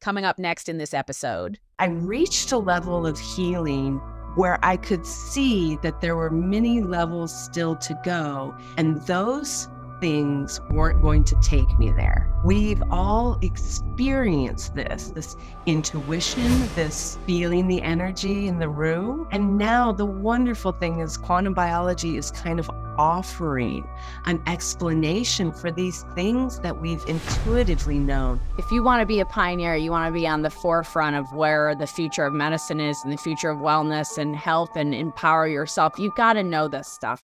coming up next in this episode. I reached a level of healing where I could see that there were many levels still to go. And those things weren't going to take me there. We've all experienced this this intuition, this feeling the energy in the room. And now the wonderful thing is, quantum biology is kind of offering an explanation for these things that we've intuitively known. If you want to be a pioneer, you want to be on the forefront of where the future of medicine is and the future of wellness and health and empower yourself, you've got to know this stuff.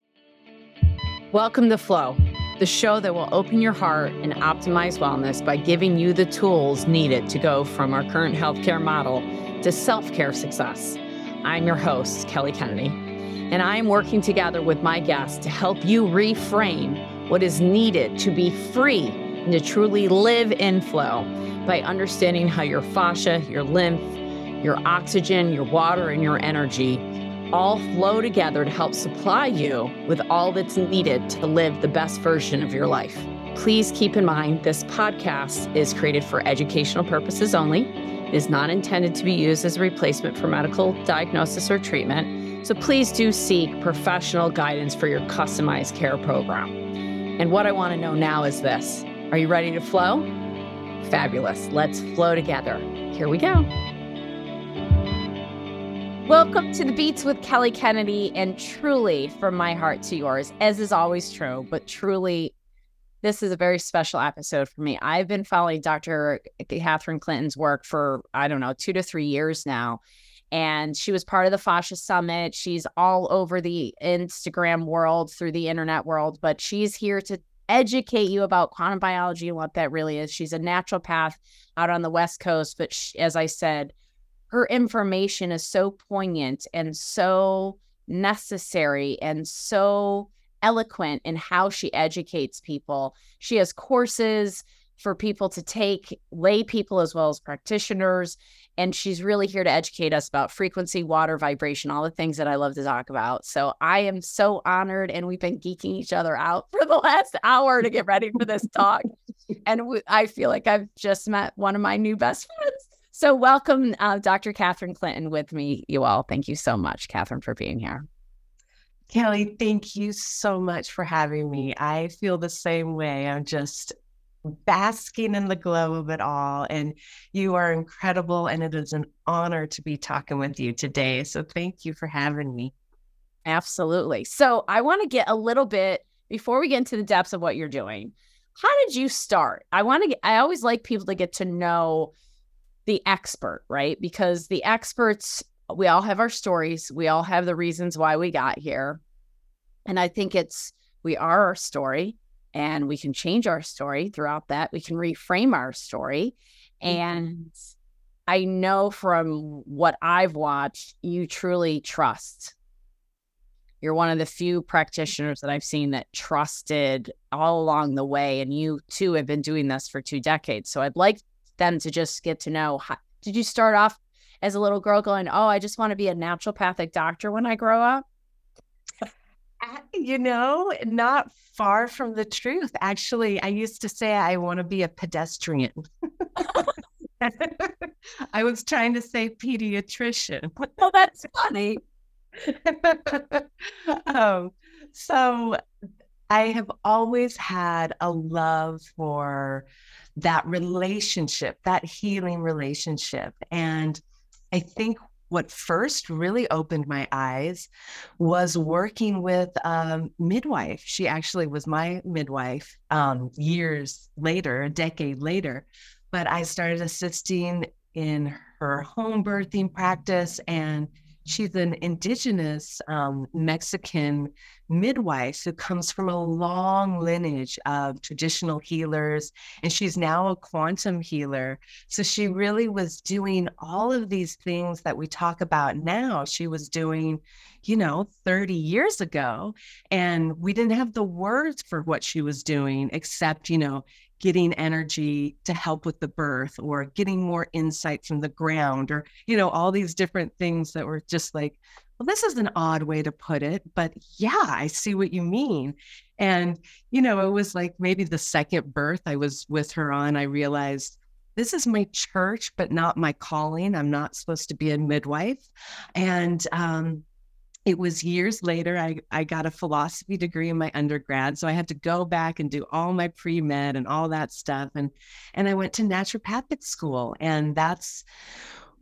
Welcome to Flow the show that will open your heart and optimize wellness by giving you the tools needed to go from our current healthcare model to self care success. I'm your host, Kelly Kennedy, and I am working together with my guests to help you reframe what is needed to be free and to truly live in flow by understanding how your fascia, your lymph, your oxygen, your water, and your energy all flow together to help supply you with all that's needed to live the best version of your life. Please keep in mind this podcast is created for educational purposes only. It is not intended to be used as a replacement for medical diagnosis or treatment. So please do seek professional guidance for your customized care program. And what I want to know now is this Are you ready to flow? Fabulous. Let's flow together. Here we go. Welcome to the Beats with Kelly Kennedy. And truly, from my heart to yours, as is always true, but truly, this is a very special episode for me. I've been following Dr. Catherine Clinton's work for, I don't know, two to three years now. And she was part of the Fascia Summit. She's all over the Instagram world, through the internet world, but she's here to educate you about quantum biology and what that really is. She's a naturopath out on the West Coast, but she, as I said, her information is so poignant and so necessary and so eloquent in how she educates people. She has courses for people to take, lay people as well as practitioners. And she's really here to educate us about frequency, water, vibration, all the things that I love to talk about. So I am so honored. And we've been geeking each other out for the last hour to get ready for this talk. and I feel like I've just met one of my new best friends. So, welcome, uh, Dr. Catherine Clinton, with me, you all. Thank you so much, Catherine, for being here. Kelly, thank you so much for having me. I feel the same way. I'm just basking in the glow of it all. And you are incredible. And it is an honor to be talking with you today. So, thank you for having me. Absolutely. So, I want to get a little bit before we get into the depths of what you're doing. How did you start? I want to get, I always like people to get to know the expert, right? Because the experts, we all have our stories, we all have the reasons why we got here. And I think it's we are our story and we can change our story throughout that. We can reframe our story. Mm-hmm. And I know from what I've watched, you truly trust. You're one of the few practitioners that I've seen that trusted all along the way. And you too have been doing this for two decades. So I'd like them to just get to know how, did you start off as a little girl going, Oh, I just want to be a naturopathic doctor when I grow up? You know, not far from the truth. Actually, I used to say I want to be a pedestrian. I was trying to say pediatrician. Oh, that's funny. um, so I have always had a love for that relationship, that healing relationship. And I think what first really opened my eyes was working with a midwife. She actually was my midwife um, years later, a decade later. But I started assisting in her home birthing practice and she's an indigenous um, Mexican midwife who comes from a long lineage of traditional healers, and she's now a quantum healer. So she really was doing all of these things that we talk about now. She was doing, you know, 30 years ago, and we didn't have the words for what she was doing except, you know, getting energy to help with the birth or getting more insight from the ground or you know all these different things that were just like well this is an odd way to put it but yeah i see what you mean and you know it was like maybe the second birth i was with her on i realized this is my church, but not my calling. I'm not supposed to be a midwife. And um, it was years later I, I got a philosophy degree in my undergrad so i had to go back and do all my pre-med and all that stuff and and i went to naturopathic school and that's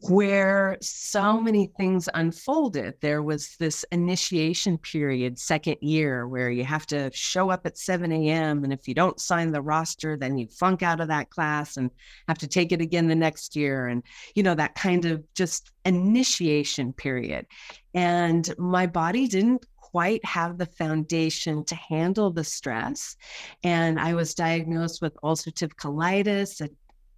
where so many things unfolded. There was this initiation period, second year, where you have to show up at 7 a.m. And if you don't sign the roster, then you funk out of that class and have to take it again the next year. And, you know, that kind of just initiation period. And my body didn't quite have the foundation to handle the stress. And I was diagnosed with ulcerative colitis, a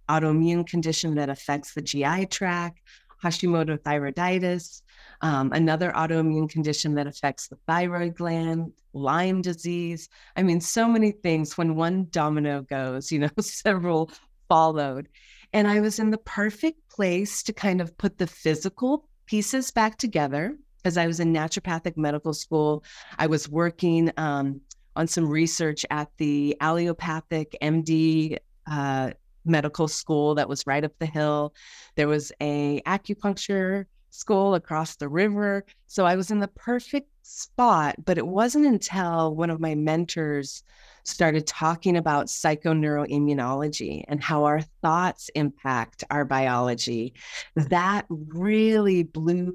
autoimmune condition that affects the GI tract, Hashimoto thyroiditis, um, another autoimmune condition that affects the thyroid gland, Lyme disease. I mean, so many things. When one domino goes, you know, several followed. And I was in the perfect place to kind of put the physical pieces back together as I was in naturopathic medical school. I was working um, on some research at the allopathic MD uh, medical school that was right up the hill. There was a acupuncture school across the river. So I was in the perfect spot, but it wasn't until one of my mentors started talking about psychoneuroimmunology and how our thoughts impact our biology that really blew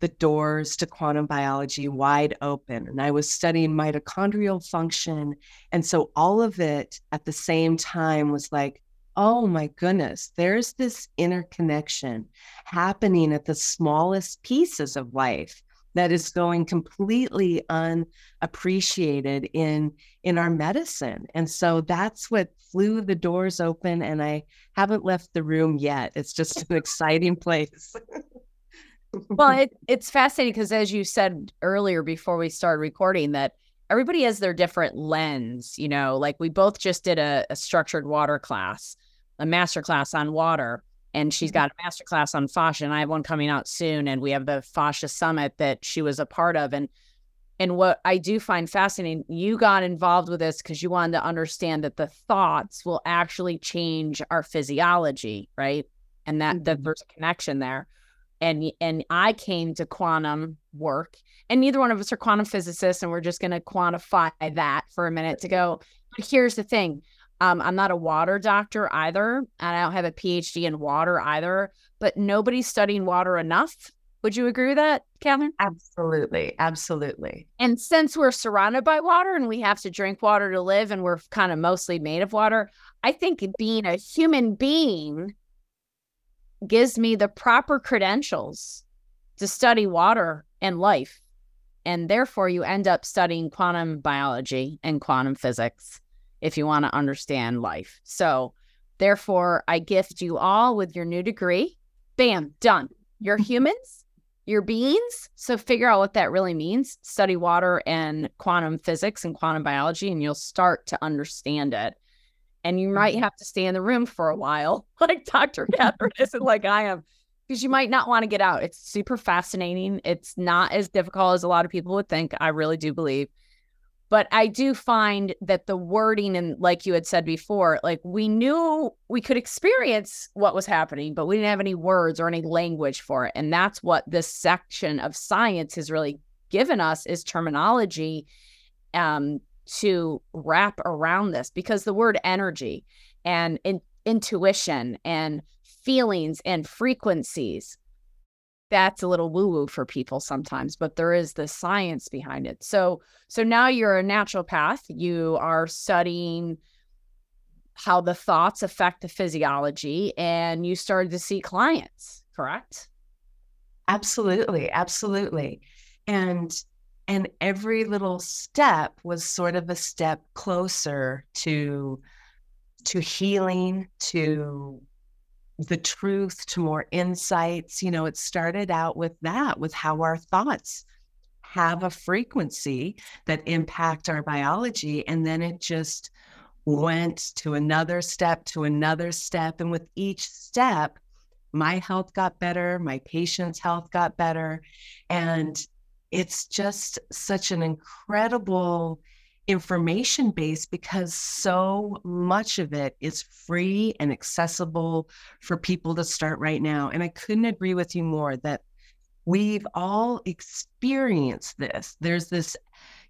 the doors to quantum biology wide open. And I was studying mitochondrial function. And so all of it at the same time was like, oh my goodness, there's this interconnection happening at the smallest pieces of life that is going completely unappreciated in in our medicine and so that's what flew the doors open and i haven't left the room yet. It's just an exciting place. Well it, it's fascinating because as you said earlier before we started recording that everybody has their different lens you know like we both just did a, a structured water class a master class on water and she's mm-hmm. got a master class on fascia and i have one coming out soon and we have the fascia summit that she was a part of and and what i do find fascinating you got involved with this because you wanted to understand that the thoughts will actually change our physiology right and that mm-hmm. that there's a connection there and and i came to quantum work and neither one of us are quantum physicists and we're just going to quantify that for a minute to go but here's the thing um, I'm not a water doctor either, and I don't have a PhD in water either, but nobody's studying water enough. Would you agree with that, Catherine? Absolutely. Absolutely. And since we're surrounded by water and we have to drink water to live and we're kind of mostly made of water, I think being a human being gives me the proper credentials to study water and life. And therefore, you end up studying quantum biology and quantum physics if you want to understand life. So, therefore, I gift you all with your new degree. Bam, done. You're humans, you're beings. So, figure out what that really means. Study water and quantum physics and quantum biology, and you'll start to understand it. And you might mm-hmm. have to stay in the room for a while, like Dr. Catherine isn't like I am, because you might not want to get out. It's super fascinating. It's not as difficult as a lot of people would think. I really do believe but I do find that the wording and like you had said before, like we knew we could experience what was happening, but we didn't have any words or any language for it. And that's what this section of science has really given us is terminology um, to wrap around this because the word energy and in- intuition and feelings and frequencies that's a little woo woo for people sometimes, but there is the science behind it. So, so now you're a naturopath. You are studying how the thoughts affect the physiology, and you started to see clients, correct? Absolutely, absolutely, and and every little step was sort of a step closer to to healing, to the truth to more insights. You know, it started out with that, with how our thoughts have a frequency that impact our biology. And then it just went to another step, to another step. And with each step, my health got better, my patient's health got better. And it's just such an incredible information based because so much of it is free and accessible for people to start right now. And I couldn't agree with you more that we've all experienced this. There's this,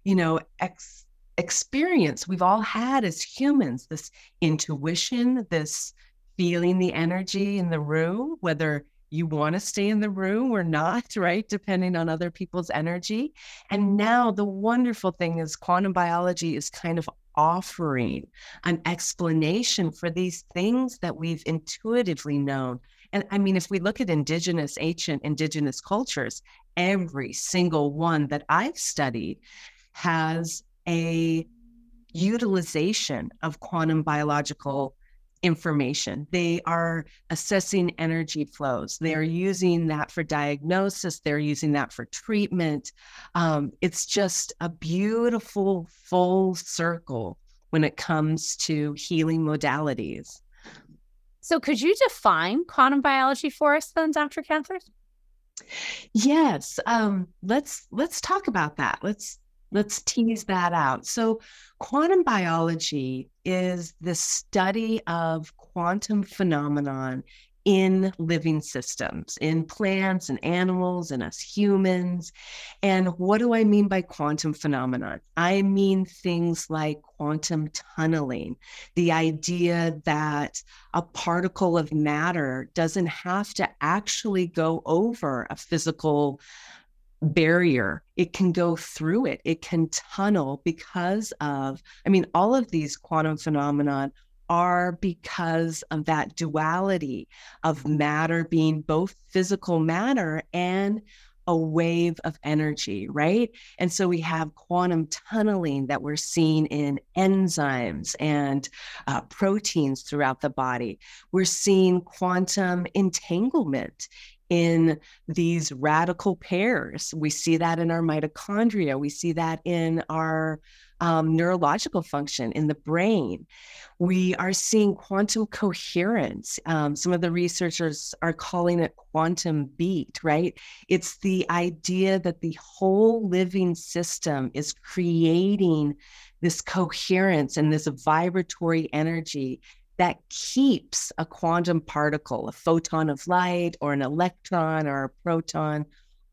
you know, ex- experience we've all had as humans this intuition, this feeling the energy in the room, whether you want to stay in the room or not, right? Depending on other people's energy. And mm-hmm. now the wonderful thing is quantum biology is kind of offering an explanation for these things that we've intuitively known. And I mean, if we look at indigenous, ancient indigenous cultures, every single one that I've studied has a utilization of quantum biological information. They are assessing energy flows. They are using that for diagnosis. They're using that for treatment. Um, it's just a beautiful full circle when it comes to healing modalities. So, could you define quantum biology for us, then, Dr. Catherine? Yes. Um, let's let's talk about that. Let's let's tease that out. So, quantum biology is the study of quantum phenomenon in living systems, in plants and animals and us humans. And what do I mean by quantum phenomenon? I mean things like quantum tunneling, the idea that a particle of matter doesn't have to actually go over a physical barrier. It can go through it, it can tunnel because of, I mean, all of these quantum phenomenon are because of that duality of matter being both physical matter and a wave of energy, right? And so we have quantum tunneling that we're seeing in enzymes and uh, proteins throughout the body. We're seeing quantum entanglement in these radical pairs. We see that in our mitochondria, we see that in our um, neurological function in the brain. We are seeing quantum coherence. Um, some of the researchers are calling it quantum beat, right? It's the idea that the whole living system is creating this coherence and this vibratory energy that keeps a quantum particle, a photon of light or an electron or a proton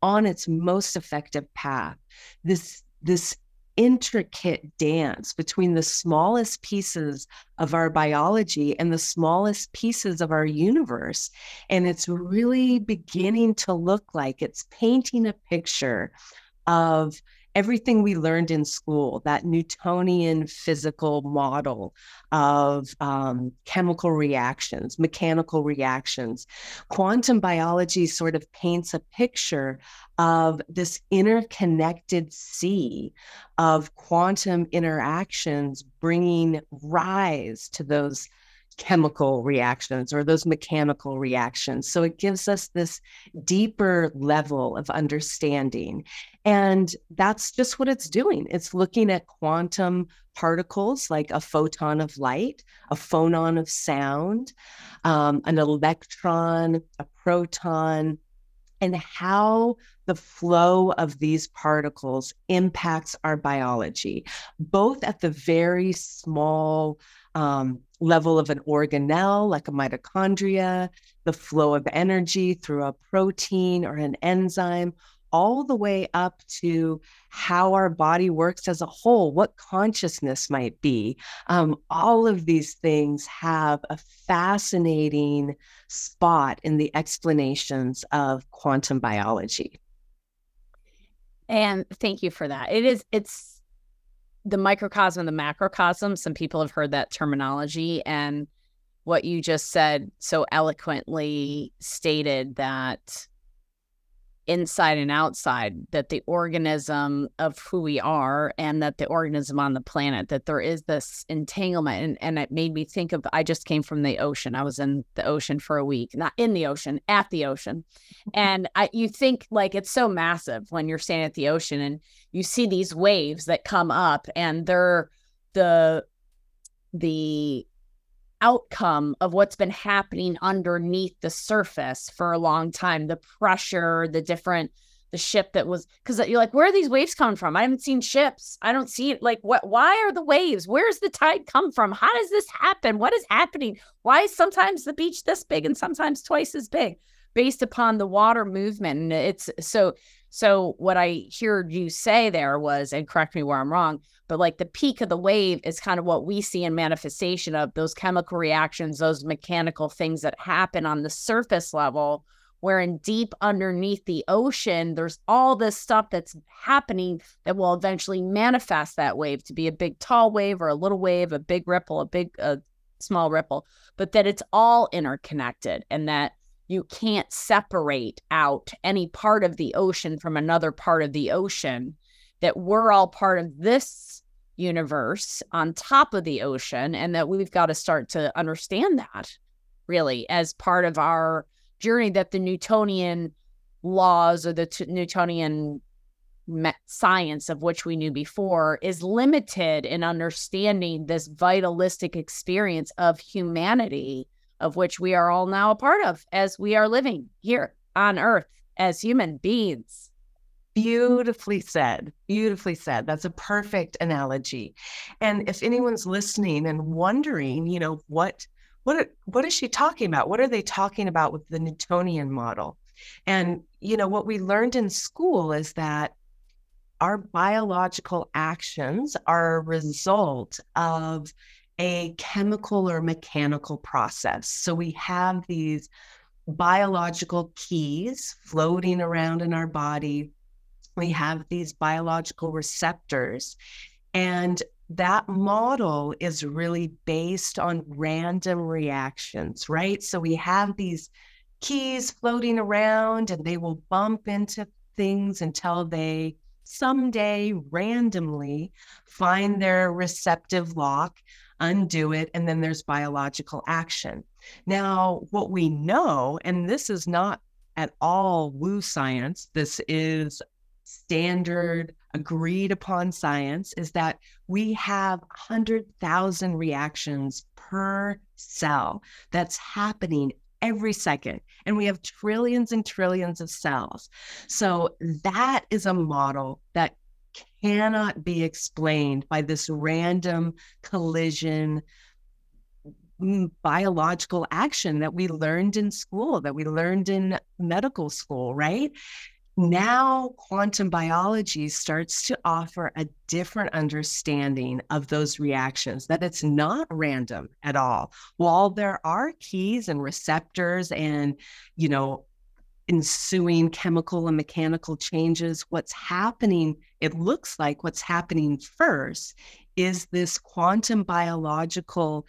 on its most effective path. This, this intricate dance between the smallest pieces of our biology and the smallest pieces of our universe. And it's really beginning to look like it's painting a picture of everything we learned in school, that Newtonian physical model of um, chemical reactions, mechanical reactions. Quantum biology sort of paints a picture of this interconnected sea of quantum interactions bringing rise to those chemical reactions or those mechanical reactions. So it gives us this deeper level of understanding. And that's just what it's doing. It's looking at quantum particles like a photon of light, a phonon of sound, um, an electron, a proton, and how the flow of these particles impacts our biology, both at the very small um, level of an organelle, like a mitochondria, the flow of energy through a protein or an enzyme, all the way up to how our body works as a whole, what consciousness might be. Um, all of these things have a fascinating spot in the explanations of quantum biology. And thank you for that. It is, it's, the microcosm and the macrocosm, some people have heard that terminology. And what you just said so eloquently stated that inside and outside, that the organism of who we are and that the organism on the planet, that there is this entanglement. And, and it made me think of I just came from the ocean. I was in the ocean for a week, not in the ocean, at the ocean. And I, you think like it's so massive when you're standing at the ocean and you see these waves that come up and they're the, the outcome of what's been happening underneath the surface for a long time the pressure the different the ship that was because you're like, where are these waves coming from? I haven't seen ships. I don't see it. Like, what? Why are the waves? Where's the tide come from? How does this happen? What is happening? Why is sometimes the beach this big and sometimes twice as big, based upon the water movement? And it's so. So what I heard you say there was, and correct me where I'm wrong, but like the peak of the wave is kind of what we see in manifestation of those chemical reactions, those mechanical things that happen on the surface level where in deep underneath the ocean, there's all this stuff that's happening that will eventually manifest that wave to be a big tall wave or a little wave, a big ripple, a big a small ripple, but that it's all interconnected and that you can't separate out any part of the ocean from another part of the ocean, that we're all part of this universe on top of the ocean, and that we've got to start to understand that really as part of our journey that the Newtonian laws or the t- Newtonian science of which we knew before is limited in understanding this vitalistic experience of humanity of which we are all now a part of as we are living here on earth as human beings beautifully said beautifully said that's a perfect analogy and if anyone's listening and wondering you know what what what is she talking about? What are they talking about with the Newtonian model? And you know what we learned in school is that our biological actions are a result of a chemical or mechanical process. So we have these biological keys floating around in our body. We have these biological receptors. And that model is really based on random reactions, right? So we have these keys floating around and they will bump into things until they someday randomly find their receptive lock, undo it, and then there's biological action. Now, what we know, and this is not at all woo science, this is standard agreed upon science is that we have 100,000 reactions per cell that's happening every second. And we have trillions and trillions of cells. So that is a model that cannot be explained by this random collision mm, biological action that we learned in school, that we learned in medical school, right? Now quantum biology starts to offer a different understanding of those reactions that it's not random at all. While there are keys and receptors and you know ensuing chemical and mechanical changes what's happening it looks like what's happening first is this quantum biological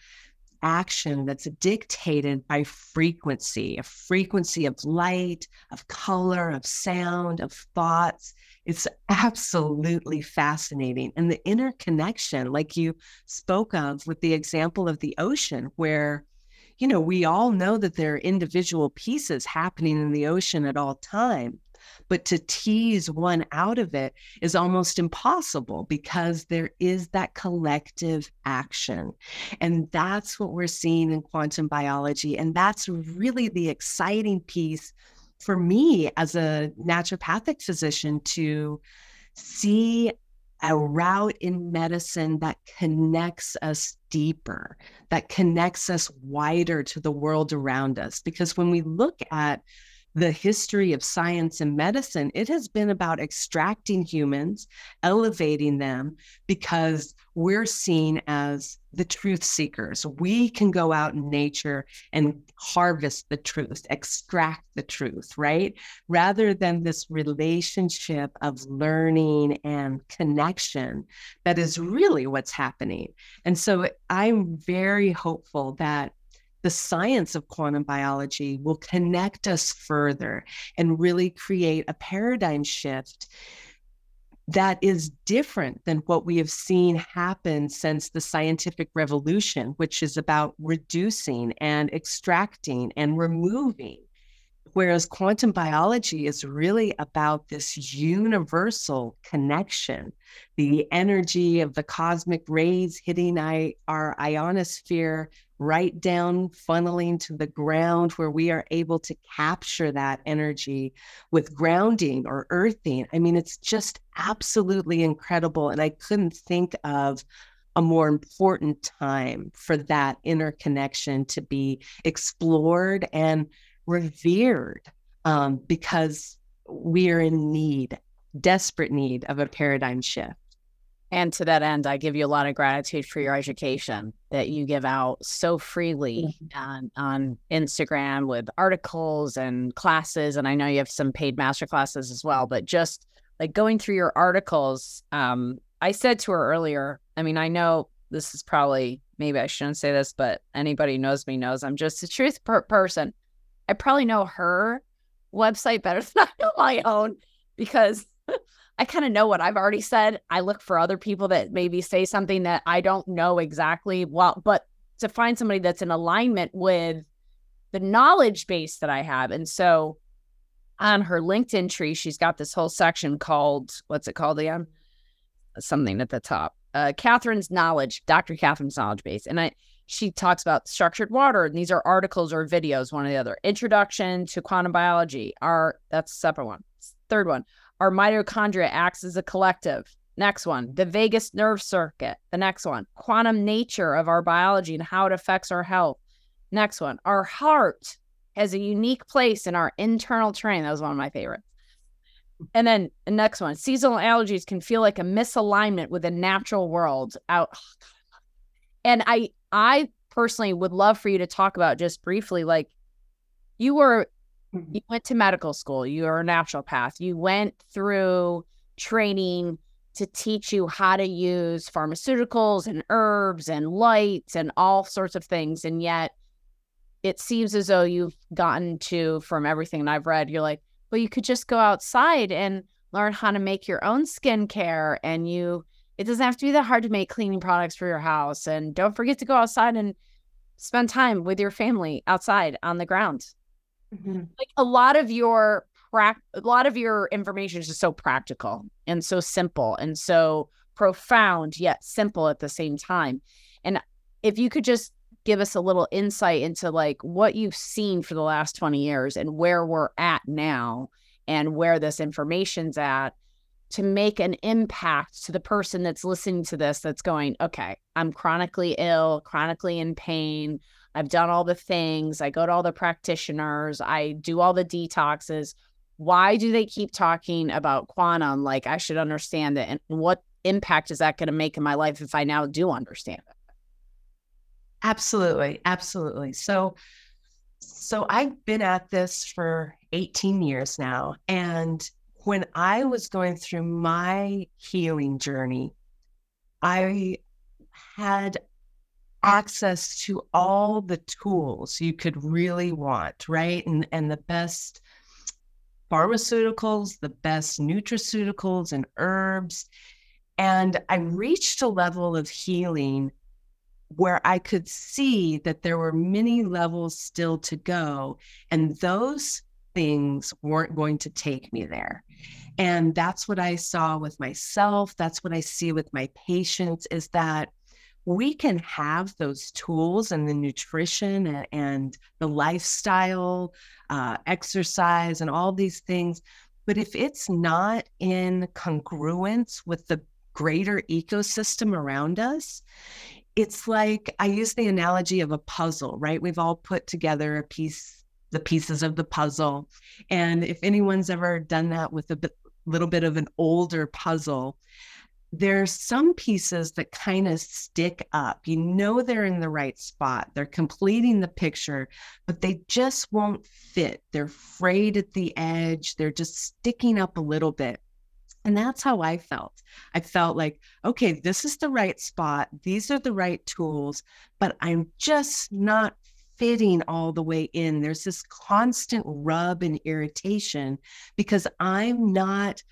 action that's dictated by frequency, a frequency of light, of color, of sound, of thoughts. It's absolutely fascinating. And the interconnection, like you spoke of with the example of the ocean, where you know, we all know that there are individual pieces happening in the ocean at all time. But to tease one out of it is almost impossible because there is that collective action. And that's what we're seeing in quantum biology. And that's really the exciting piece for me as a naturopathic physician to see a route in medicine that connects us deeper, that connects us wider to the world around us. Because when we look at the history of science and medicine, it has been about extracting humans, elevating them, because we're seen as the truth seekers. We can go out in nature and harvest the truth, extract the truth, right? Rather than this relationship of learning and connection that is really what's happening. And so I'm very hopeful that the science of quantum biology will connect us further and really create a paradigm shift that is different than what we have seen happen since the scientific revolution, which is about reducing and extracting and removing. Whereas quantum biology is really about this universal connection, the energy of the cosmic rays hitting our ionosphere right down, funneling to the ground, where we are able to capture that energy with grounding or earthing. I mean, it's just absolutely incredible. And I couldn't think of a more important time for that interconnection to be explored and revered um, because we are in need, desperate need of a paradigm shift. And to that end, I give you a lot of gratitude for your education that you give out so freely mm-hmm. on, on Instagram with articles and classes. And I know you have some paid master classes as well, but just like going through your articles, um, I said to her earlier, I mean, I know this is probably, maybe I shouldn't say this, but anybody who knows me knows I'm just a truth per- person. I probably know her website better than I know my own because I kind of know what I've already said. I look for other people that maybe say something that I don't know exactly well, but to find somebody that's in alignment with the knowledge base that I have. And so on her LinkedIn tree, she's got this whole section called what's it called again? Something at the top. Uh, Catherine's knowledge, Dr. Catherine's knowledge base. And I she talks about structured water. And these are articles or videos, one or the other. Introduction to quantum biology. Our that's a separate one. Third one. Our mitochondria acts as a collective. Next one, the vagus nerve circuit. The next one, quantum nature of our biology and how it affects our health. Next one, our heart has a unique place in our internal terrain. That was one of my favorites. And then the next one, seasonal allergies can feel like a misalignment with the natural world out. Oh, and I I personally would love for you to talk about just briefly like you were mm-hmm. you went to medical school, you are a naturopath, you went through training to teach you how to use pharmaceuticals and herbs and lights and all sorts of things. And yet it seems as though you've gotten to, from everything I've read, you're like, well, you could just go outside and learn how to make your own skincare and you it doesn't have to be that hard to make cleaning products for your house. And don't forget to go outside and spend time with your family outside on the ground. Mm-hmm. Like a lot of your pra- a lot of your information is just so practical and so simple and so profound yet simple at the same time. And if you could just give us a little insight into like what you've seen for the last 20 years and where we're at now and where this information's at to make an impact to the person that's listening to this that's going, okay, I'm chronically ill, chronically in pain. I've done all the things. I go to all the practitioners. I do all the detoxes. Why do they keep talking about quantum? Like, I should understand it. And what impact is that going to make in my life if I now do understand it? Absolutely. Absolutely. So, so I've been at this for 18 years now. And when I was going through my healing journey, I had access to all the tools you could really want, right? And and the best pharmaceuticals, the best nutraceuticals and herbs. And I reached a level of healing where I could see that there were many levels still to go. And those things weren't going to take me there. And that's what I saw with myself. That's what I see with my patients is that we can have those tools and the nutrition and, the lifestyle, uh, exercise, and all these things. But if it's not in congruence with the greater ecosystem around us, it's like I use the analogy of a puzzle, right? We've all put together a piece the pieces of the puzzle. And if anyone's ever done that with a bit, little bit of an older puzzle, there's some pieces that kind of stick up. You know they're in the right spot. They're completing the picture, but they just won't fit. They're frayed at the edge. They're just sticking up a little bit. And that's how I felt. I felt like, okay, this is the right spot. These are the right tools, but I'm just not fitting all the way in. There's this constant rub and irritation because I'm not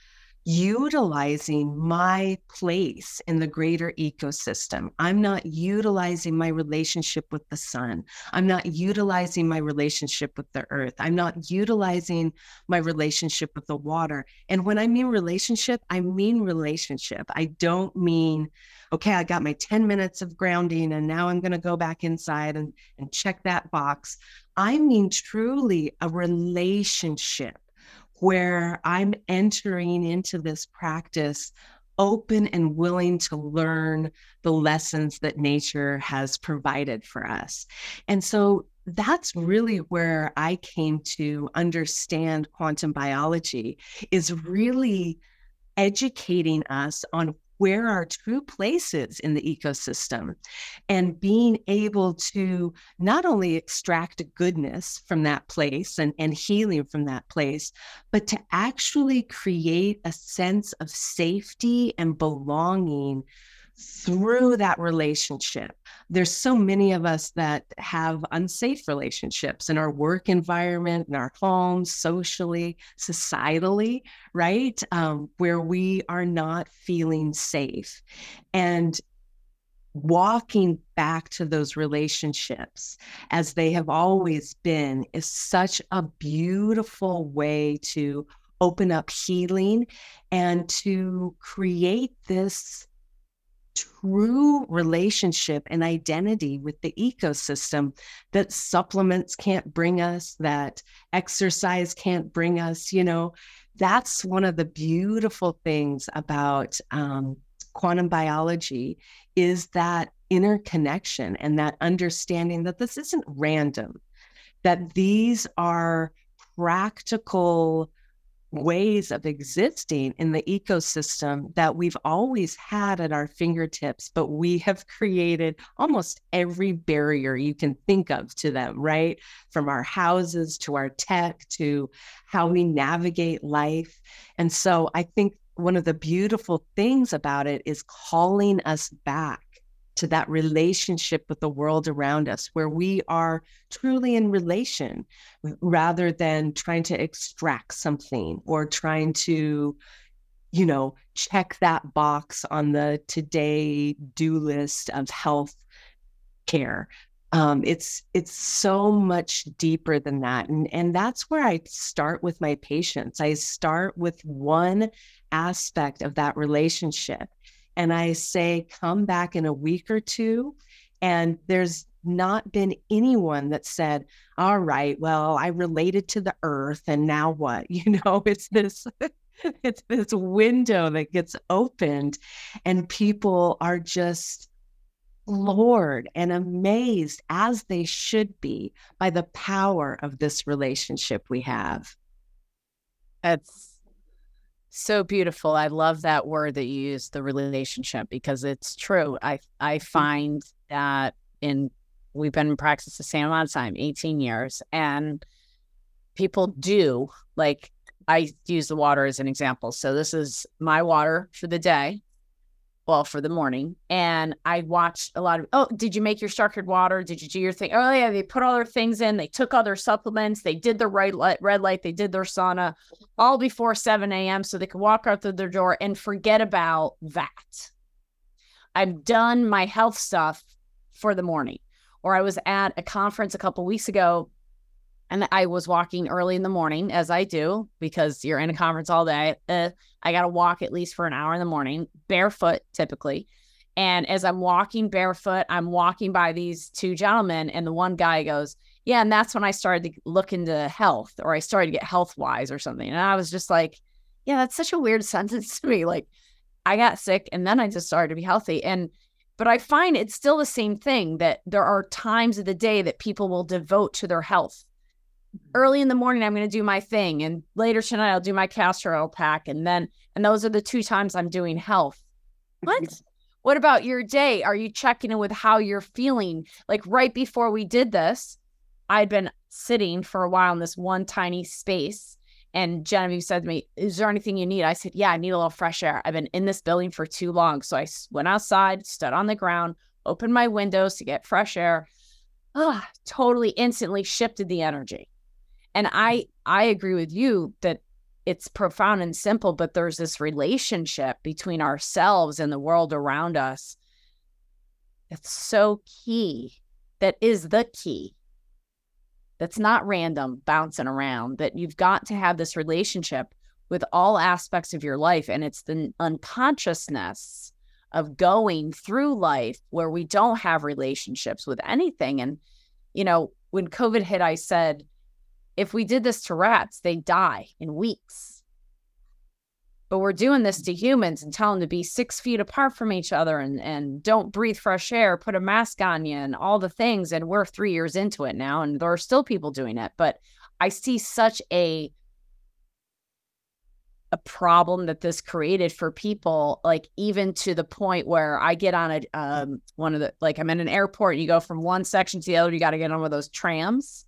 utilizing my place in the greater ecosystem. I'm not utilizing my relationship with the sun. I'm not utilizing my relationship with the earth. I'm not utilizing my relationship with the water. And when I mean relationship, I mean relationship. I don't mean, okay, I got my 10 minutes of grounding and now I'm going to go back inside and, and check that box. I mean truly a relationship where I'm entering into this practice open and willing to learn the lessons that nature has provided for us. And so that's really where I came to understand quantum biology is really educating us on where our true place is in the ecosystem and being able to not only extract goodness from that place and, and healing from that place, but to actually create a sense of safety and belonging through that relationship. There's so many of us that have unsafe relationships in our work environment, in our homes, socially, societally, right? Um, where we are not feeling safe. And walking back to those relationships as they have always been is such a beautiful way to open up healing and to create this true relationship and identity with the ecosystem that supplements can't bring us, that exercise can't bring us. You know, that's one of the beautiful things about um, quantum biology is that interconnection and that understanding that this isn't random, that these are practical ways of existing in the ecosystem that we've always had at our fingertips, but we have created almost every barrier you can think of to them, right? From our houses to our tech to how we navigate life. And so I think one of the beautiful things about it is calling us back to that relationship with the world around us where we are truly in relation rather than trying to extract something or trying to you know check that box on the today do list of health care. Um, it's it's so much deeper than that and and that's where i start with my patients. I start with one aspect of that relationship and I say, come back in a week or two. And there's not been anyone that said, all right, well, I related to the earth and now what? You know, it's this. it's this window that gets opened and people are just floored and amazed as they should be by the power of this relationship we have. That's so beautiful. I love that word that you use, the relationship, because it's true. I I mm. find that in we've been in practice the same amount of time, 18 years, and people do like I use the water as an example. So this is my water for the day well for the morning and i watched a lot of oh did you make your structured water? Did you do your thing? Oh yeah they put all their things in they took all their supplements they did the right light, red light they did their sauna all before 7 a.m so they could walk out through their door and forget about that. I've done my health stuff for the morning or i was at a conference a couple weeks ago and I was walking early in the morning, as I do, because you're in a conference all day. Uh, I got to walk at least for an hour in the morning, barefoot typically. And as I'm walking barefoot, I'm walking by these two gentlemen, and the one guy goes, Yeah, and that's when I started to look into health, or I started to get health wise or something. And I was just like, Yeah, that's such a weird sentence to me. Like, I got sick and then I just started to be healthy. And but I find it's still the same thing that there are times of the day that people will devote to their health early in the morning i'm going to do my thing and later tonight i'll do my castor oil pack and then and those are the two times i'm doing health. What? What about your day? Are you checking in with how you're feeling? Like right before we did this i'd been sitting for a while in this one tiny space and genevieve said to me is there anything you need? I said yeah i need a little fresh air. I've been in this building for too long. So i went outside stood on the ground opened my windows to get fresh air. Ah, totally instantly shifted the energy and I I agree with you that it's profound and simple, but there's this relationship between ourselves and the world around us. It's so key. That is the key. That's not random bouncing around, that you've got to have this relationship with all aspects of your life. And it's the unconsciousness of going through life where we don't have relationships with anything. And, you know, when COVID hit, I said, if we did this to rats, they die in weeks. But we're doing this to humans and telling them to be six feet apart from each other and, and don't breathe fresh air, put a mask on you, and all the things. And we're three years into it now, and there are still people doing it. But I see such a a problem that this created for people like even to the point where i get on a um one of the like i'm in an airport you go from one section to the other you got to get on one of those trams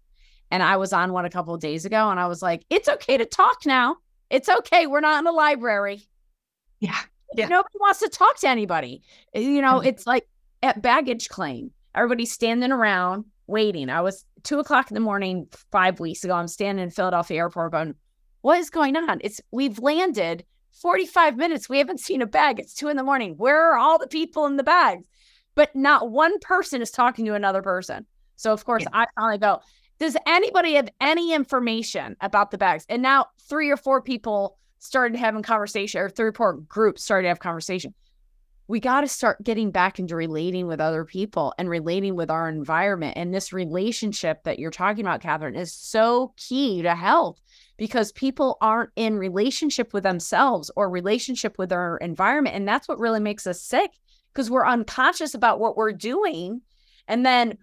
and i was on one a couple of days ago and i was like it's okay to talk now it's okay we're not in a library yeah yeah nobody wants to talk to anybody eh, you know it's like at baggage claim everybody's standing around waiting i was two o'clock in the morning five weeks ago i'm standing in philadelphia airport going what is going on? It's we've landed 45 minutes. We haven't seen a bag. It's two in the morning. Where are all the people in the bags? But not one person is talking to another person. So of course yeah. I finally go, does anybody have any information about the bags? And now three or four people started having conversation, or three or four groups started to have conversation. We got to start getting back into relating with other people and relating with our environment. And this relationship that you're talking about, Catherine, is so key to health because people aren't in relationship with themselves or relationship with their environment and that's what really makes us sick because we're unconscious about what we're doing and then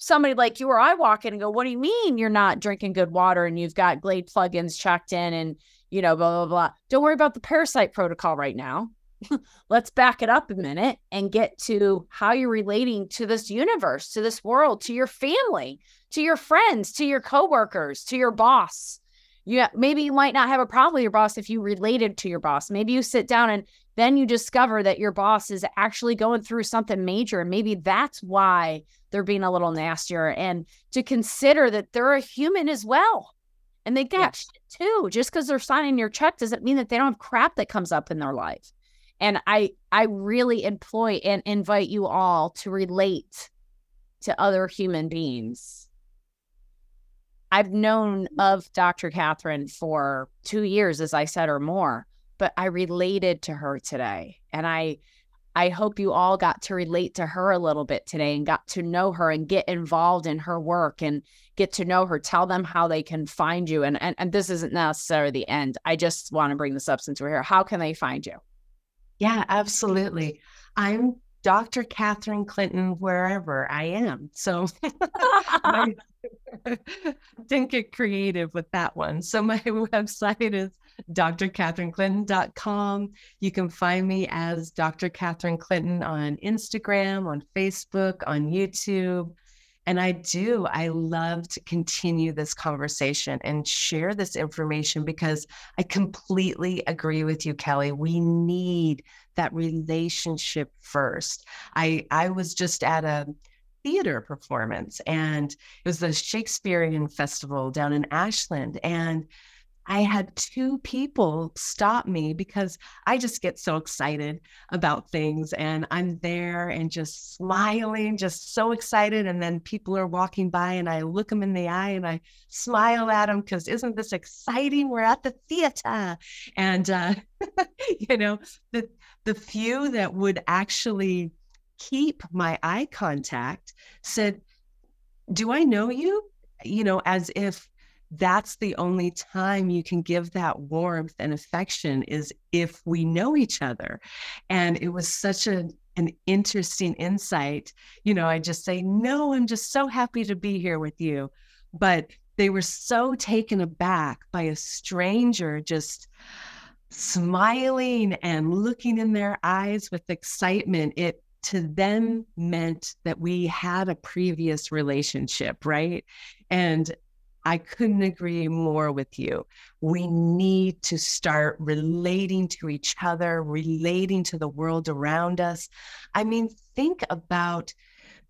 somebody like you or I walk in and go what do you mean you're not drinking good water and you've got Glade plugins checked in and you know blah blah blah. Don't worry about the parasite protocol right now. Let's back it up a minute and get to how you're relating to this universe to this world to your family to your friends to your coworkers to your boss you maybe you might not have a problem with your boss if you related to your boss. Maybe you sit down and then you discover that your boss is actually going through something major. And maybe that's why they're being a little nastier. And to consider that they're a human as well. And they got shit too. Just because they're signing your check doesn't mean that they don't have crap that comes up in their life. And I I really employ and invite you all to relate to other human beings I've known of Dr. Catherine for two years, as I said, or more, but I related to her today. And I I hope you all got to relate to her a little bit today and got to know her and get involved in her work and get to know her. Tell them how they can find you. And and, and this isn't necessarily the end. I just want to bring this up since we're here. How can they find you? Yeah, absolutely. I'm Dr. Catherine Clinton wherever I am. So I didn't get creative with that one. So my website is drcatherineclinton.com. You can find me as Dr. Catherine Clinton on Instagram, on Facebook, on YouTube. And I do, I love to continue this conversation and share this information because I completely agree with you, Kelly. We need that relationship first. I I was just at a theater performance and it was the Shakespearean festival down in Ashland and I had two people stop me because I just get so excited about things and I'm there and just smiling, just so excited. And then people are walking by and I look them in the eye and I smile at them because isn't this exciting? We're at the theater. And, uh, you know, the, the few that would actually keep my eye contact said, Do I know you? You know, as if that's the only time you can give that warmth and affection is if we know each other. And it was such a, an interesting insight. You know, I just say, No, I'm just so happy to be here with you. But they were so taken aback by a stranger just smiling and looking in their eyes with excitement. It to them meant that we had a previous relationship, right? And I couldn't agree more with you. We need to start relating to each other, relating to the world around us. I mean, think about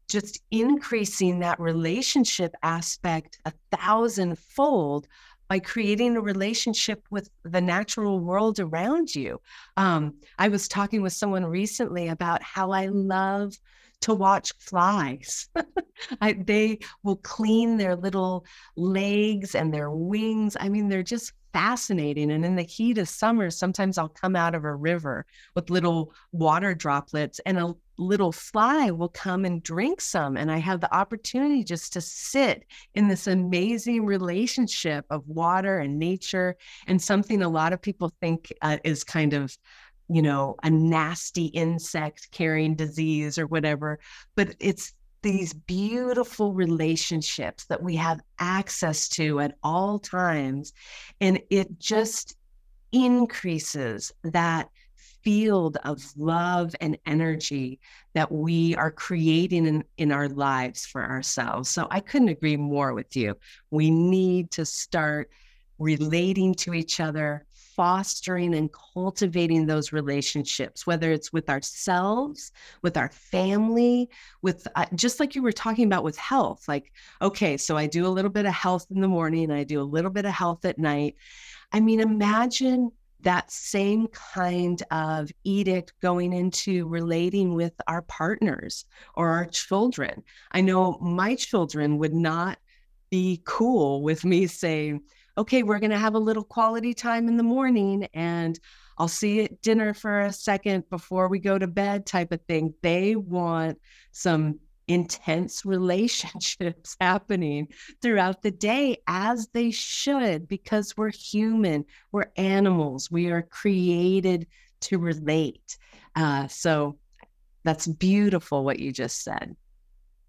just increasing that relationship aspect a thousandfold by creating a relationship with the natural world around you. Um, I was talking with someone recently about how I love to watch flies. I, they will clean their little legs and their wings. I mean, they're just fascinating. And in the heat of summer, sometimes I'll come out of a river with little water droplets and a little fly will come and drink some. And I have the opportunity just to sit in this amazing relationship of water and nature and something a lot of people think uh, is kind of you know, a nasty insect carrying disease or whatever, but it's these beautiful relationships that we have access to at all times. And it just increases that field of love and energy that we are creating in, in our lives for ourselves. So I couldn't agree more with you. We need to start relating to each other, fostering and cultivating those relationships, whether it's with ourselves, with our family, with uh, just like you were talking about with health. Like, okay, so I do a little bit of health in the morning, I do a little bit of health at night. I mean, imagine that same kind of edict going into relating with our partners or our children. I know my children would not be cool with me saying, okay, we're going to have a little quality time in the morning and I'll see you at dinner for a second before we go to bed, type of thing. They want some intense relationships happening throughout the day as they should because we're human we're animals we are created to relate uh, so that's beautiful what you just said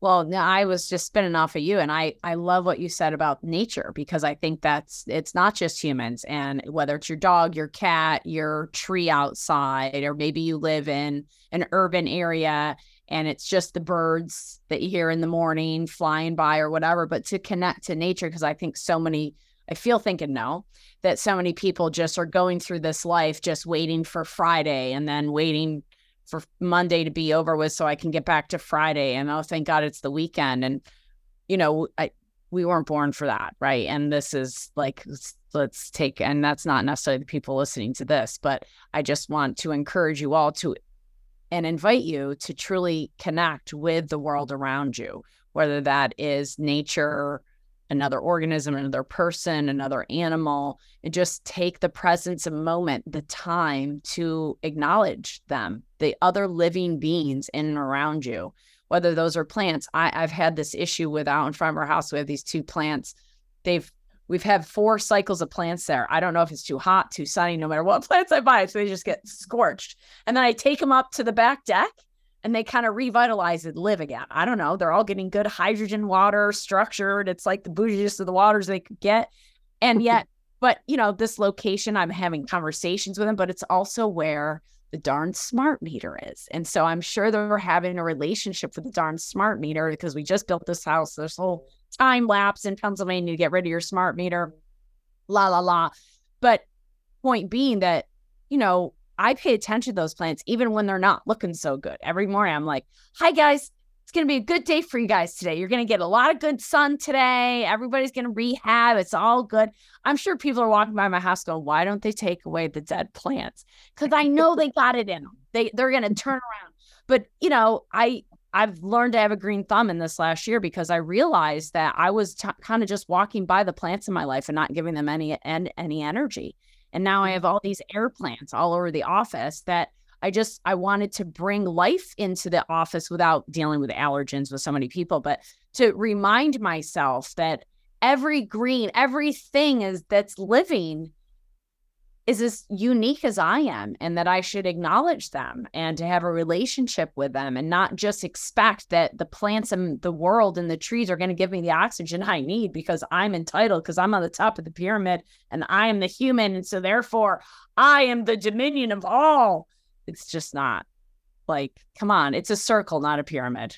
well i was just spinning off of you and i i love what you said about nature because i think that's it's not just humans and whether it's your dog your cat your tree outside or maybe you live in an urban area and it's just the birds that you hear in the morning flying by or whatever but to connect to nature because i think so many i feel thinking no that so many people just are going through this life just waiting for friday and then waiting for monday to be over with so i can get back to friday and oh thank god it's the weekend and you know i we weren't born for that right? And this is like let's take and that's not necessarily the people listening to this but i just want to encourage you all to and invite you to truly connect with the world around you, whether that is nature, another organism, another person, another animal, and just take the presence of moment, the time to acknowledge them, the other living beings in and around you, whether those are plants. I, I've had this issue with out in front of our house. We have these two plants. They've We've had four cycles of plants there. I don't know if it's too hot, too sunny, no matter what plants I buy. So they just get scorched. And then I take them up to the back deck and they kind of revitalize and live again. I don't know. They're all getting good hydrogen water structured. It's like the bougiest of the waters they could get. And mm-hmm. yet, but you know, this location, I'm having conversations with them, but it's also where the darn smart meter is. And so I'm sure they're having a relationship with the darn smart meter because we just built this house. This whole time lapse in Pennsylvania to get rid of your smart meter, la, la, la. But point being that, you know, I pay attention to those plants even when they're not looking so good. Every morning I'm like, hi guys, it's going to be a good day for you guys today. You're going to get a lot of good sun today. Everybody's going to rehab. It's all good. I'm sure people are walking by my house going, why don't they take away the dead plants? Because I know they got it in them. They, they're going to turn around. But, you know, I, I've learned to have a green thumb in this last year because I realized that I was t- kind of just walking by the plants in my life and not giving them any en- any energy. And now I mm. have all these air plants all over the office that I just I wanted to bring life into the office without dealing with allergens with so many people, but to remind myself that every green, everything is that's living is as unique as I am and that I should acknowledge them and to have a relationship with them and not just expect that the plants and the world and the trees are going to give me the oxygen I need because I'm entitled because I'm on the top of the pyramid and I am the human and so therefore I am the dominion of all. It's just not. Like, come on, it's a circle, not a pyramid.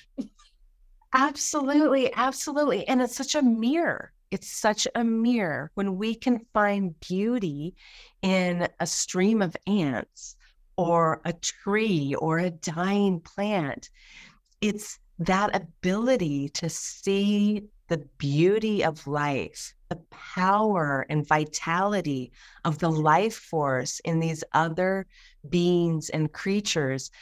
absolutely, absolutely. And it's such a mirror it's such a mirror when we can find beauty in a stream of ants or a tree or a dying plant. It's that ability to see the beauty of life the power and vitality of the life force in these other beings and creatures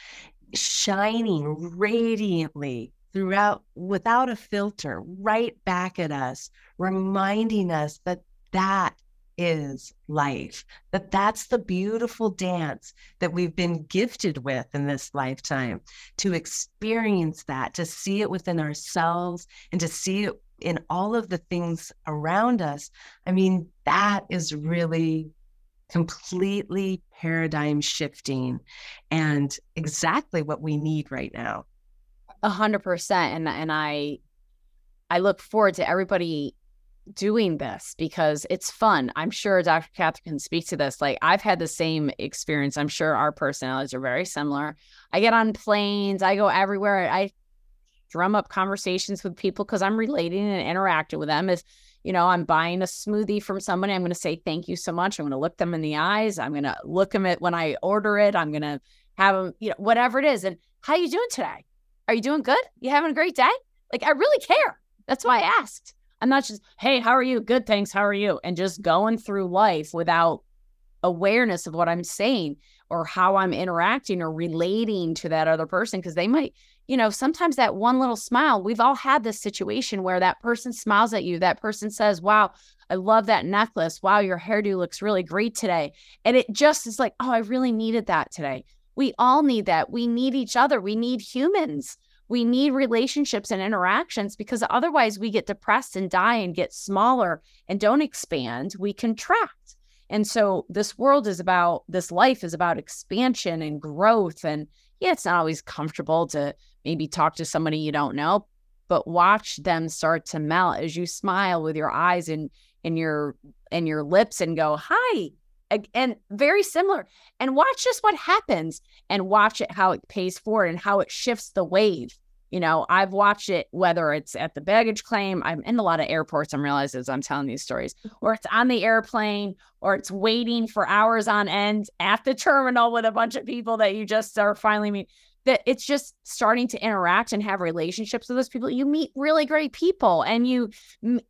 shining radiantly throughout without a filter right back at us reminding us that that is life that that's the beautiful dance that we've been gifted with in this lifetime to experience that to see it within ourselves and to see it in all of the things around us i mean that is really completely paradigm shifting and exactly what we need right now. A hundred percent. And and I I look forward to everybody doing this because it's fun. I'm sure Dr. Catherine can speak to this. Like I've had the same experience. I'm sure our personalities are very similar. I get on planes, I go everywhere. I drum up conversations with people because I'm relating and interacting with them. Is you know, I'm buying a smoothie from somebody, I'm going to say thank you so much. I'm going to look them in the eyes. I'm going to look them at when I order it. I'm going to have them, you know, whatever it is. And how you doing today? Are you doing good? You having a great day? Like I really care. That's why I asked. I'm not just, hey, how are you? Good, thanks. How are you? And just going through life without awareness of what I'm saying or how I'm interacting or relating to that other person because they might you know, sometimes that one little smile, we've all had this situation where that person smiles at you. That person says, Wow, I love that necklace. Wow, your hairdo looks really great today. And it just is like, Oh, I really needed that today. We all need that. We need each other. We need humans. We need relationships and interactions because otherwise we get depressed and die and get smaller and don't expand. We contract. And so this world is about, this life is about expansion and growth. And yeah, it's not always comfortable to maybe talk to somebody you don't know, but watch them start to melt as you smile with your eyes and and your and your lips and go hi and very similar and watch just what happens and watch it how it pays forward and how it shifts the wave. You know i've watched it whether it's at the baggage claim i'm in a lot of airports i'm realizing as i'm telling these stories mm-hmm. or it's on the airplane or it's waiting for hours on end at the terminal with a bunch of people that you just are finally meet that it's just starting to interact and have relationships with those people. You meet really great people and you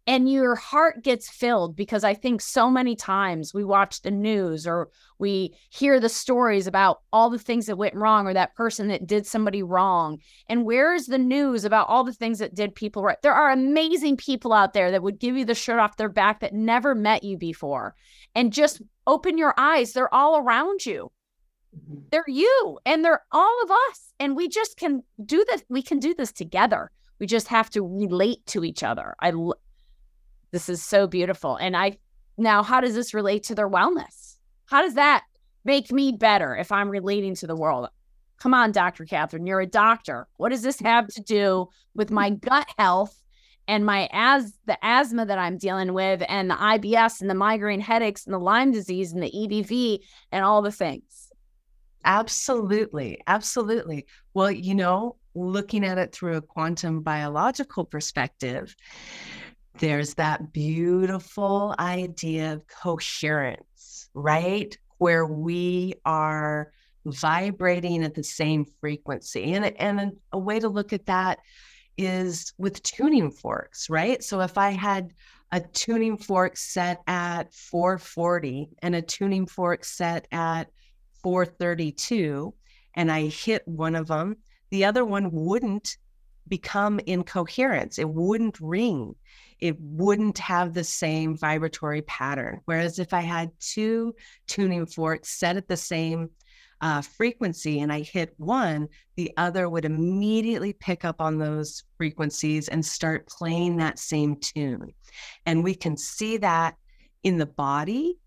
and your heart gets filled because i think so many times we watch the news or we hear the stories about all the things that went wrong or that person that did somebody wrong. And where's the news about all the things that did people right? There are amazing people out there that would give you the shirt off their back that never met you before. And just open your eyes they're all around you. Mm-hmm. They're you and they're all of us. And we just can do this. We can do this together. We just have to relate to each other. I, this is so beautiful. And I, now, how does this relate to their wellness? How does that make me better if I'm relating to the world? Come on, Dr. Catherine, you're a doctor. What does this have to do with my gut health and my as the asthma that I'm dealing with and the IBS and the migraine headaches and the Lyme disease and the EBV and all the things? Absolutely. Absolutely. Well, you know, looking at it through a quantum biological perspective, there's that beautiful idea of coherence, right? Where we are vibrating at the same frequency. And, and a way to look at that is with tuning forks, right? So if I had a tuning fork set at 440 and a tuning fork set at 432 and I hit one of them, the other one wouldn't become incoherence. It wouldn't ring. It wouldn't have the same vibratory pattern. Whereas if I had two tuning forks set at the same uh, frequency and I hit one, the other would immediately pick up on those frequencies and start playing that same tune. And we can see that in the body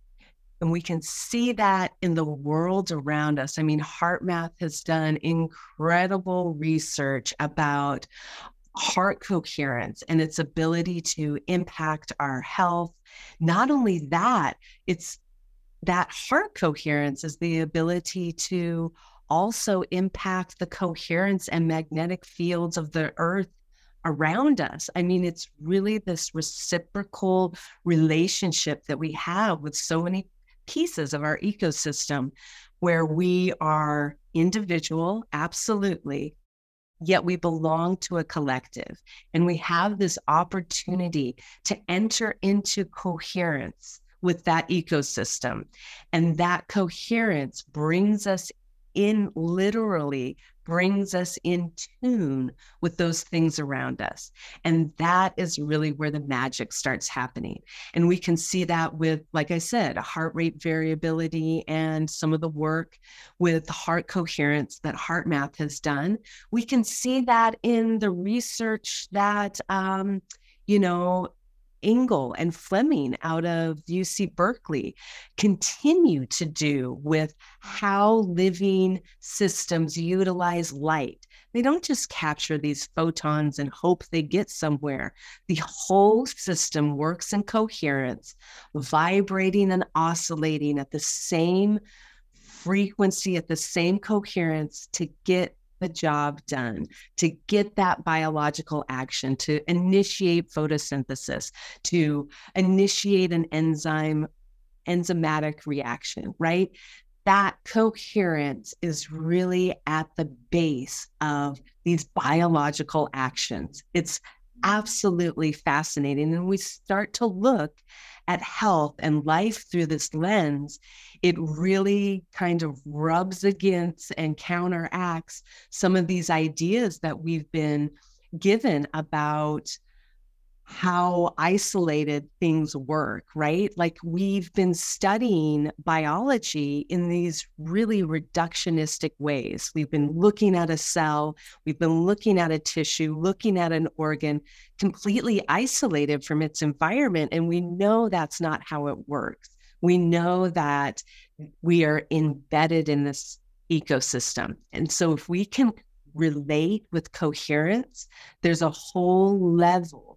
and we can see that in the world around us. I mean, HeartMath has done incredible research about heart coherence and its ability to impact our health. Not only that, it's that heart coherence is the ability to also impact the coherence and magnetic fields of the earth around us. I mean, it's really this reciprocal relationship that we have with so many pieces of our ecosystem where we are individual, absolutely, yet we belong to a collective. And we have this opportunity to enter into coherence with that ecosystem. And that coherence brings us in literally brings us in tune with those things around us. And that is really where the magic starts happening. And we can see that with, like I said, heart rate variability and some of the work with heart coherence that HeartMath has done. We can see that in the research that, um, you know, Engel and Fleming out of UC Berkeley continue to do with how living systems utilize light. They don't just capture these photons and hope they get somewhere. The whole system works in coherence, vibrating and oscillating at the same frequency, at the same coherence to get the job done, to get that biological action, to initiate photosynthesis, to initiate an enzyme enzymatic reaction, right? That coherence is really at the base of these biological actions. It's absolutely fascinating. And we start to look at health and life through this lens, it really kind of rubs against and counteracts some of these ideas that we've been given about how isolated things work, right? Like we've been studying biology in these really reductionistic ways. We've been looking at a cell, we've been looking at a tissue, looking at an organ completely isolated from its environment. And we know that's not how it works. We know that we are embedded in this ecosystem. And so if we can relate with coherence, there's a whole level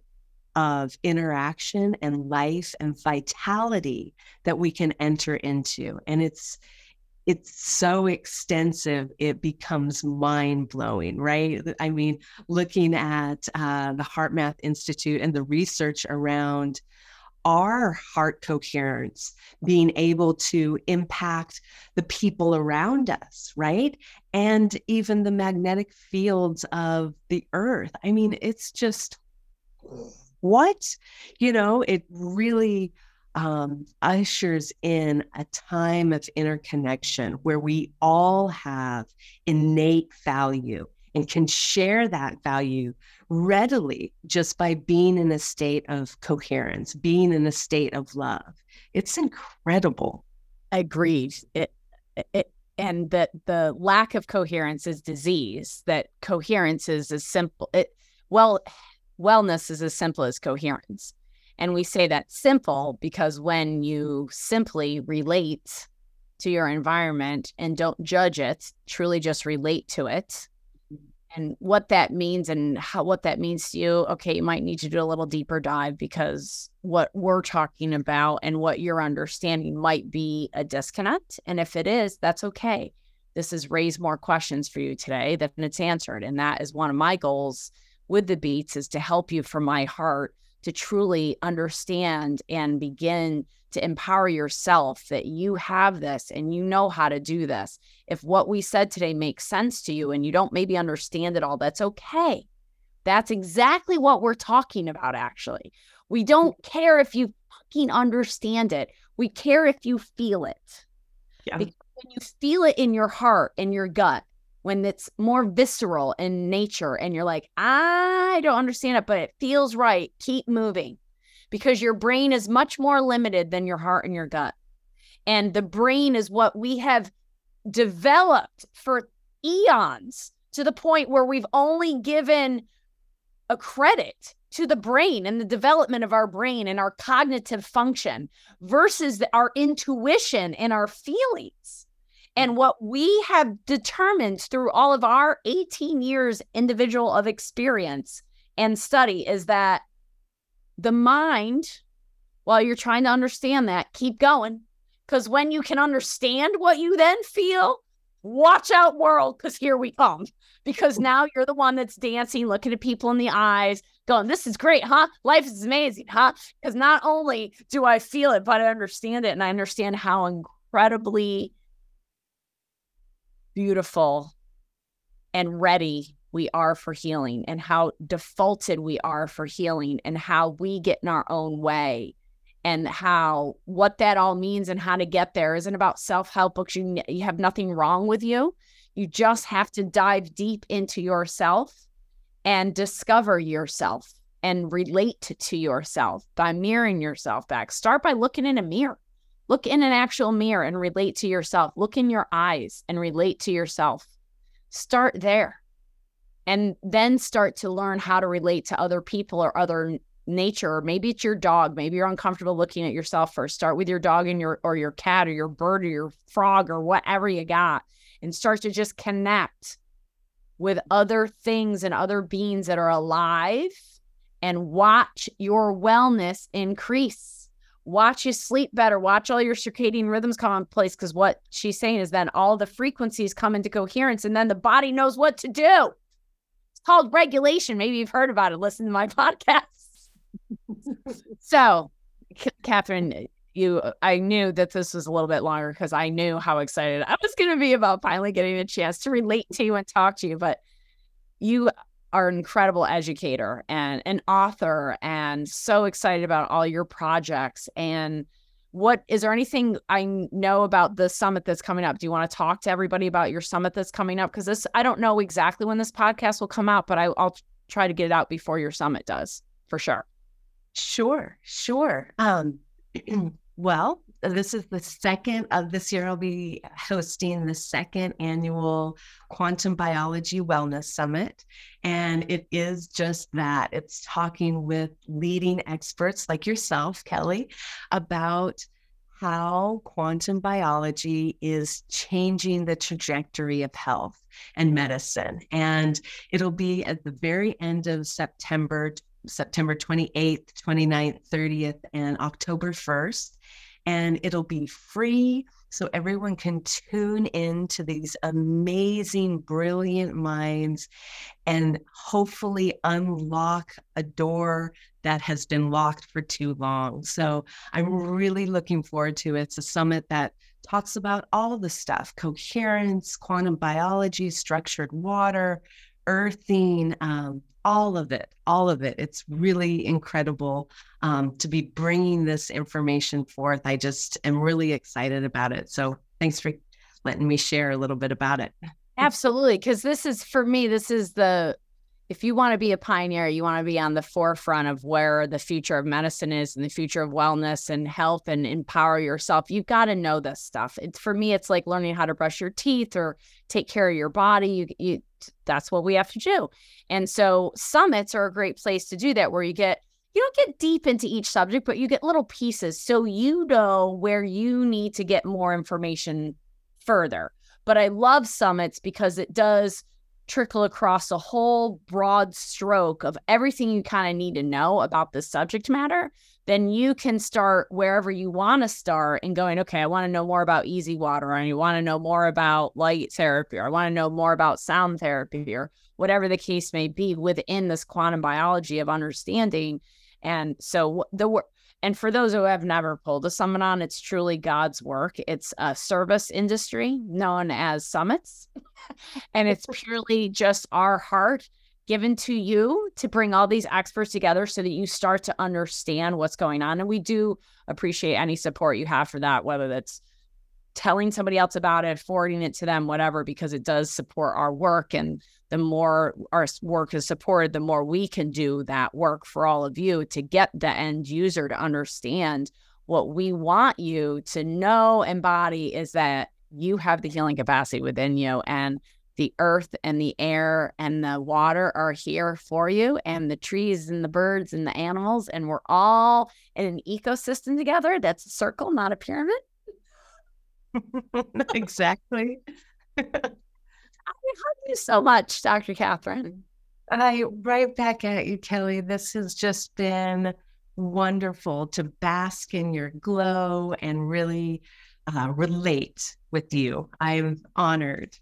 of interaction and life and vitality that we can enter into and it's it's so extensive it becomes mind-blowing right? I mean looking at uh, the HeartMath Institute and the research around our heart coherence being able to impact the people around us right? And even the magnetic fields of the earth. I mean it's just what? You know, it really um, ushers in a time of interconnection where we all have innate value and can share that value readily just by being in a state of coherence, being in a state of love. It's incredible. Agreed. It, it, and that the lack of coherence is disease, that coherence is as simple. It, well, wellness is as simple as coherence. And we say that simple because when you simply relate to your environment and don't judge it, truly just relate to it and what that means and how what that means to you, okay, you might need to do a little deeper dive because what we're talking about and what you're understanding might be a disconnect. And if it is, that's okay. This has raised more questions for you today than it's answered. And that is one of my goals with the beats is to help you from my heart to truly understand and begin to empower yourself that you have this and you know how to do this. If what we said today makes sense to you and you don't maybe understand it all, that's okay. That's exactly what we're talking about, actually. We don't care if you fucking understand it, we care if you feel it. Yeah. Because when you feel it in your heart, in your gut, when it's more visceral in nature and you're like, I don't understand it, but it feels right. Keep moving because your brain is much more limited than your heart and your gut. And the brain is what we have developed for eons to the point where we've only given a credit to the brain and the development of our brain and our cognitive function versus our intuition and our feelings. And what we have determined through all of our 18 years individual of experience and study is that the mind, while you're trying to understand that, keep going. Because when you can understand what you then feel, watch out, world, because here we come. Because now you're the one that's dancing, looking at people in the eyes, going, This is great, huh? Life is amazing, huh? Because not only do I feel it, but I understand it and I understand how incredibly beautiful and ready we are for healing and how defaulted we are for healing and how we get in our own way and how what that all means and how to get there isn't about self-help books. You, you have nothing wrong with you. You just have to dive deep into yourself and discover yourself and relate to yourself by mirroring yourself back. Start by looking in a mirror look in an actual mirror and relate to yourself. Look in your eyes and relate to yourself. Start there. And then start to learn how to relate to other people or other nature. Or maybe it's your dog. Maybe you're uncomfortable looking at yourself first. Start with your dog and your or your cat or your bird or your frog or whatever you got and start to just connect with other things and other beings that are alive and watch your wellness increase watch you sleep better watch all your circadian rhythms come in place because what she's saying is then all the frequencies come into coherence and then the body knows what to do it's called regulation maybe you've heard about it listen to my podcast so, C- Catherine, you, I knew that this was a little bit longer because I knew how excited I was going to be about finally getting a chance to relate to you and talk to you. But you are an incredible educator and an author, and so excited about all your projects. And what is there anything I know about the summit that's coming up? Do you want to talk to everybody about your summit that's coming up? Because this, I don't know exactly when this podcast will come out, but I, I'll try to get it out before your summit does for sure. Sure, sure. Um, well, this is the second of this year. I'll be hosting the second annual Quantum Biology Wellness Summit. And it is just that it's talking with leading experts like yourself, Kelly, about how quantum biology is changing the trajectory of health and medicine. And it'll be at the very end of September September 28th, 29th, 30th, and October 1st. And it'll be free. So everyone can tune in to these amazing, brilliant minds and hopefully unlock a door that has been locked for too long. So I'm really looking forward to it. It's a summit that talks about all the stuff coherence, quantum biology, structured water, earthing, um, all of it, all of it. It's really incredible um, to be bringing this information forth. I just am really excited about it. So thanks for letting me share a little bit about it. Absolutely. Because this is, for me, this is the, if you want to be a pioneer, you want to be on the forefront of where the future of medicine is and the future of wellness and health and empower yourself. You've got to know this stuff. It's for me, it's like learning how to brush your teeth or take care of your body. You, you that's what we have to do. And so summits are a great place to do that where you get you don't get deep into each subject, but you get little pieces so you know where you need to get more information further. But I love summits because it does trickle across a whole broad stroke of everything you kind of need to know about the subject matter then you can start wherever you want to start and going, okay, I want to know more about easy water, and you want to know more about light therapy, or I want to know more about sound therapy, or whatever the case may be within this quantum biology of understanding. And so the work. And for those who have never pulled a summit on, it's truly God's work. It's a service industry known as summits. and it's purely just our heart given to you to bring all these experts together so that you start to understand what's going on. And we do appreciate any support you have for that, whether that's telling somebody else about it, forwarding it to them, whatever, because it does support our work. And the more our work is supported, the more we can do that work for all of you to get the end user to understand what we want you to know and body is that you have the healing capacity within you. And the earth and the air and the water are here for you, and the trees and the birds and the animals, and we're all in an ecosystem together. That's a circle, not a pyramid. exactly. I love you so much, Dr. Catherine. I right back at you, Kelly. This has just been wonderful to bask in your glow and really uh, relate with you. I'm honored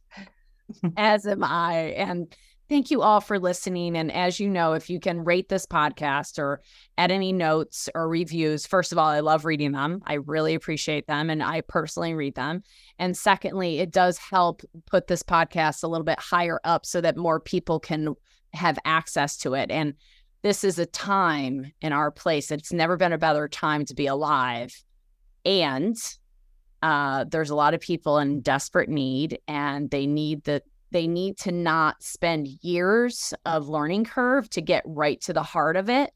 as am I. And Thank you all for listening. And as you know, if you can rate this podcast or add any notes or reviews, first of all, I love reading them. I really appreciate them and I personally read them. And secondly, it does help put this podcast a little bit higher up so that more people can have access to it. And this is a time in our place. It's never been a better time to be alive. And uh, there's a lot of people in desperate need and they need the they need to not spend years of learning curve to get right to the heart of it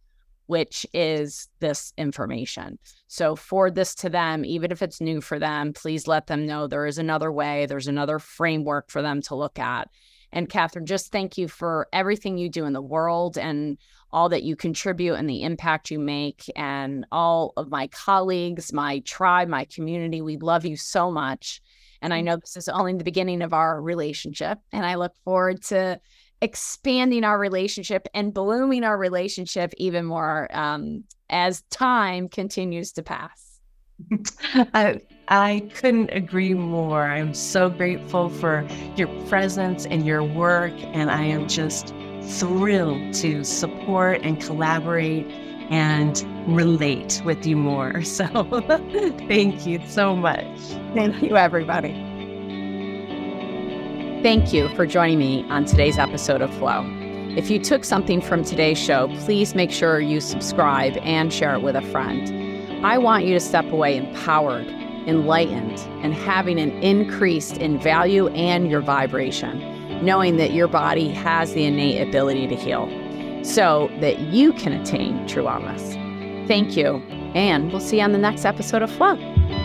which is this information. So forward this to them even if it's new for them please let them know there is another way there's another framework for them to look at. And catherine just thank you for everything you do in the world and all that you contribute and the impact you make and all of my colleagues my tribe my community we love you so much and I know this is only the beginning of our relationship. And I look forward to expanding our relationship and blooming our relationship even more um, as time continues to pass. I, I couldn't agree more. I'm so grateful for your presence and your work. And I am just thrilled to support and collaborate and relate with you more. So thank you so much. Thank you, everybody. Thank you for joining me on today's episode of FLOWE. If you took something from today's show, please make sure you subscribe and share it with a friend. I want you to step away empowered, enlightened, and having an increase in value and your vibration, knowing that your body has the innate ability to heal so that you can attain true wellness. Thank you, and we'll see you on the next episode of FLOWE.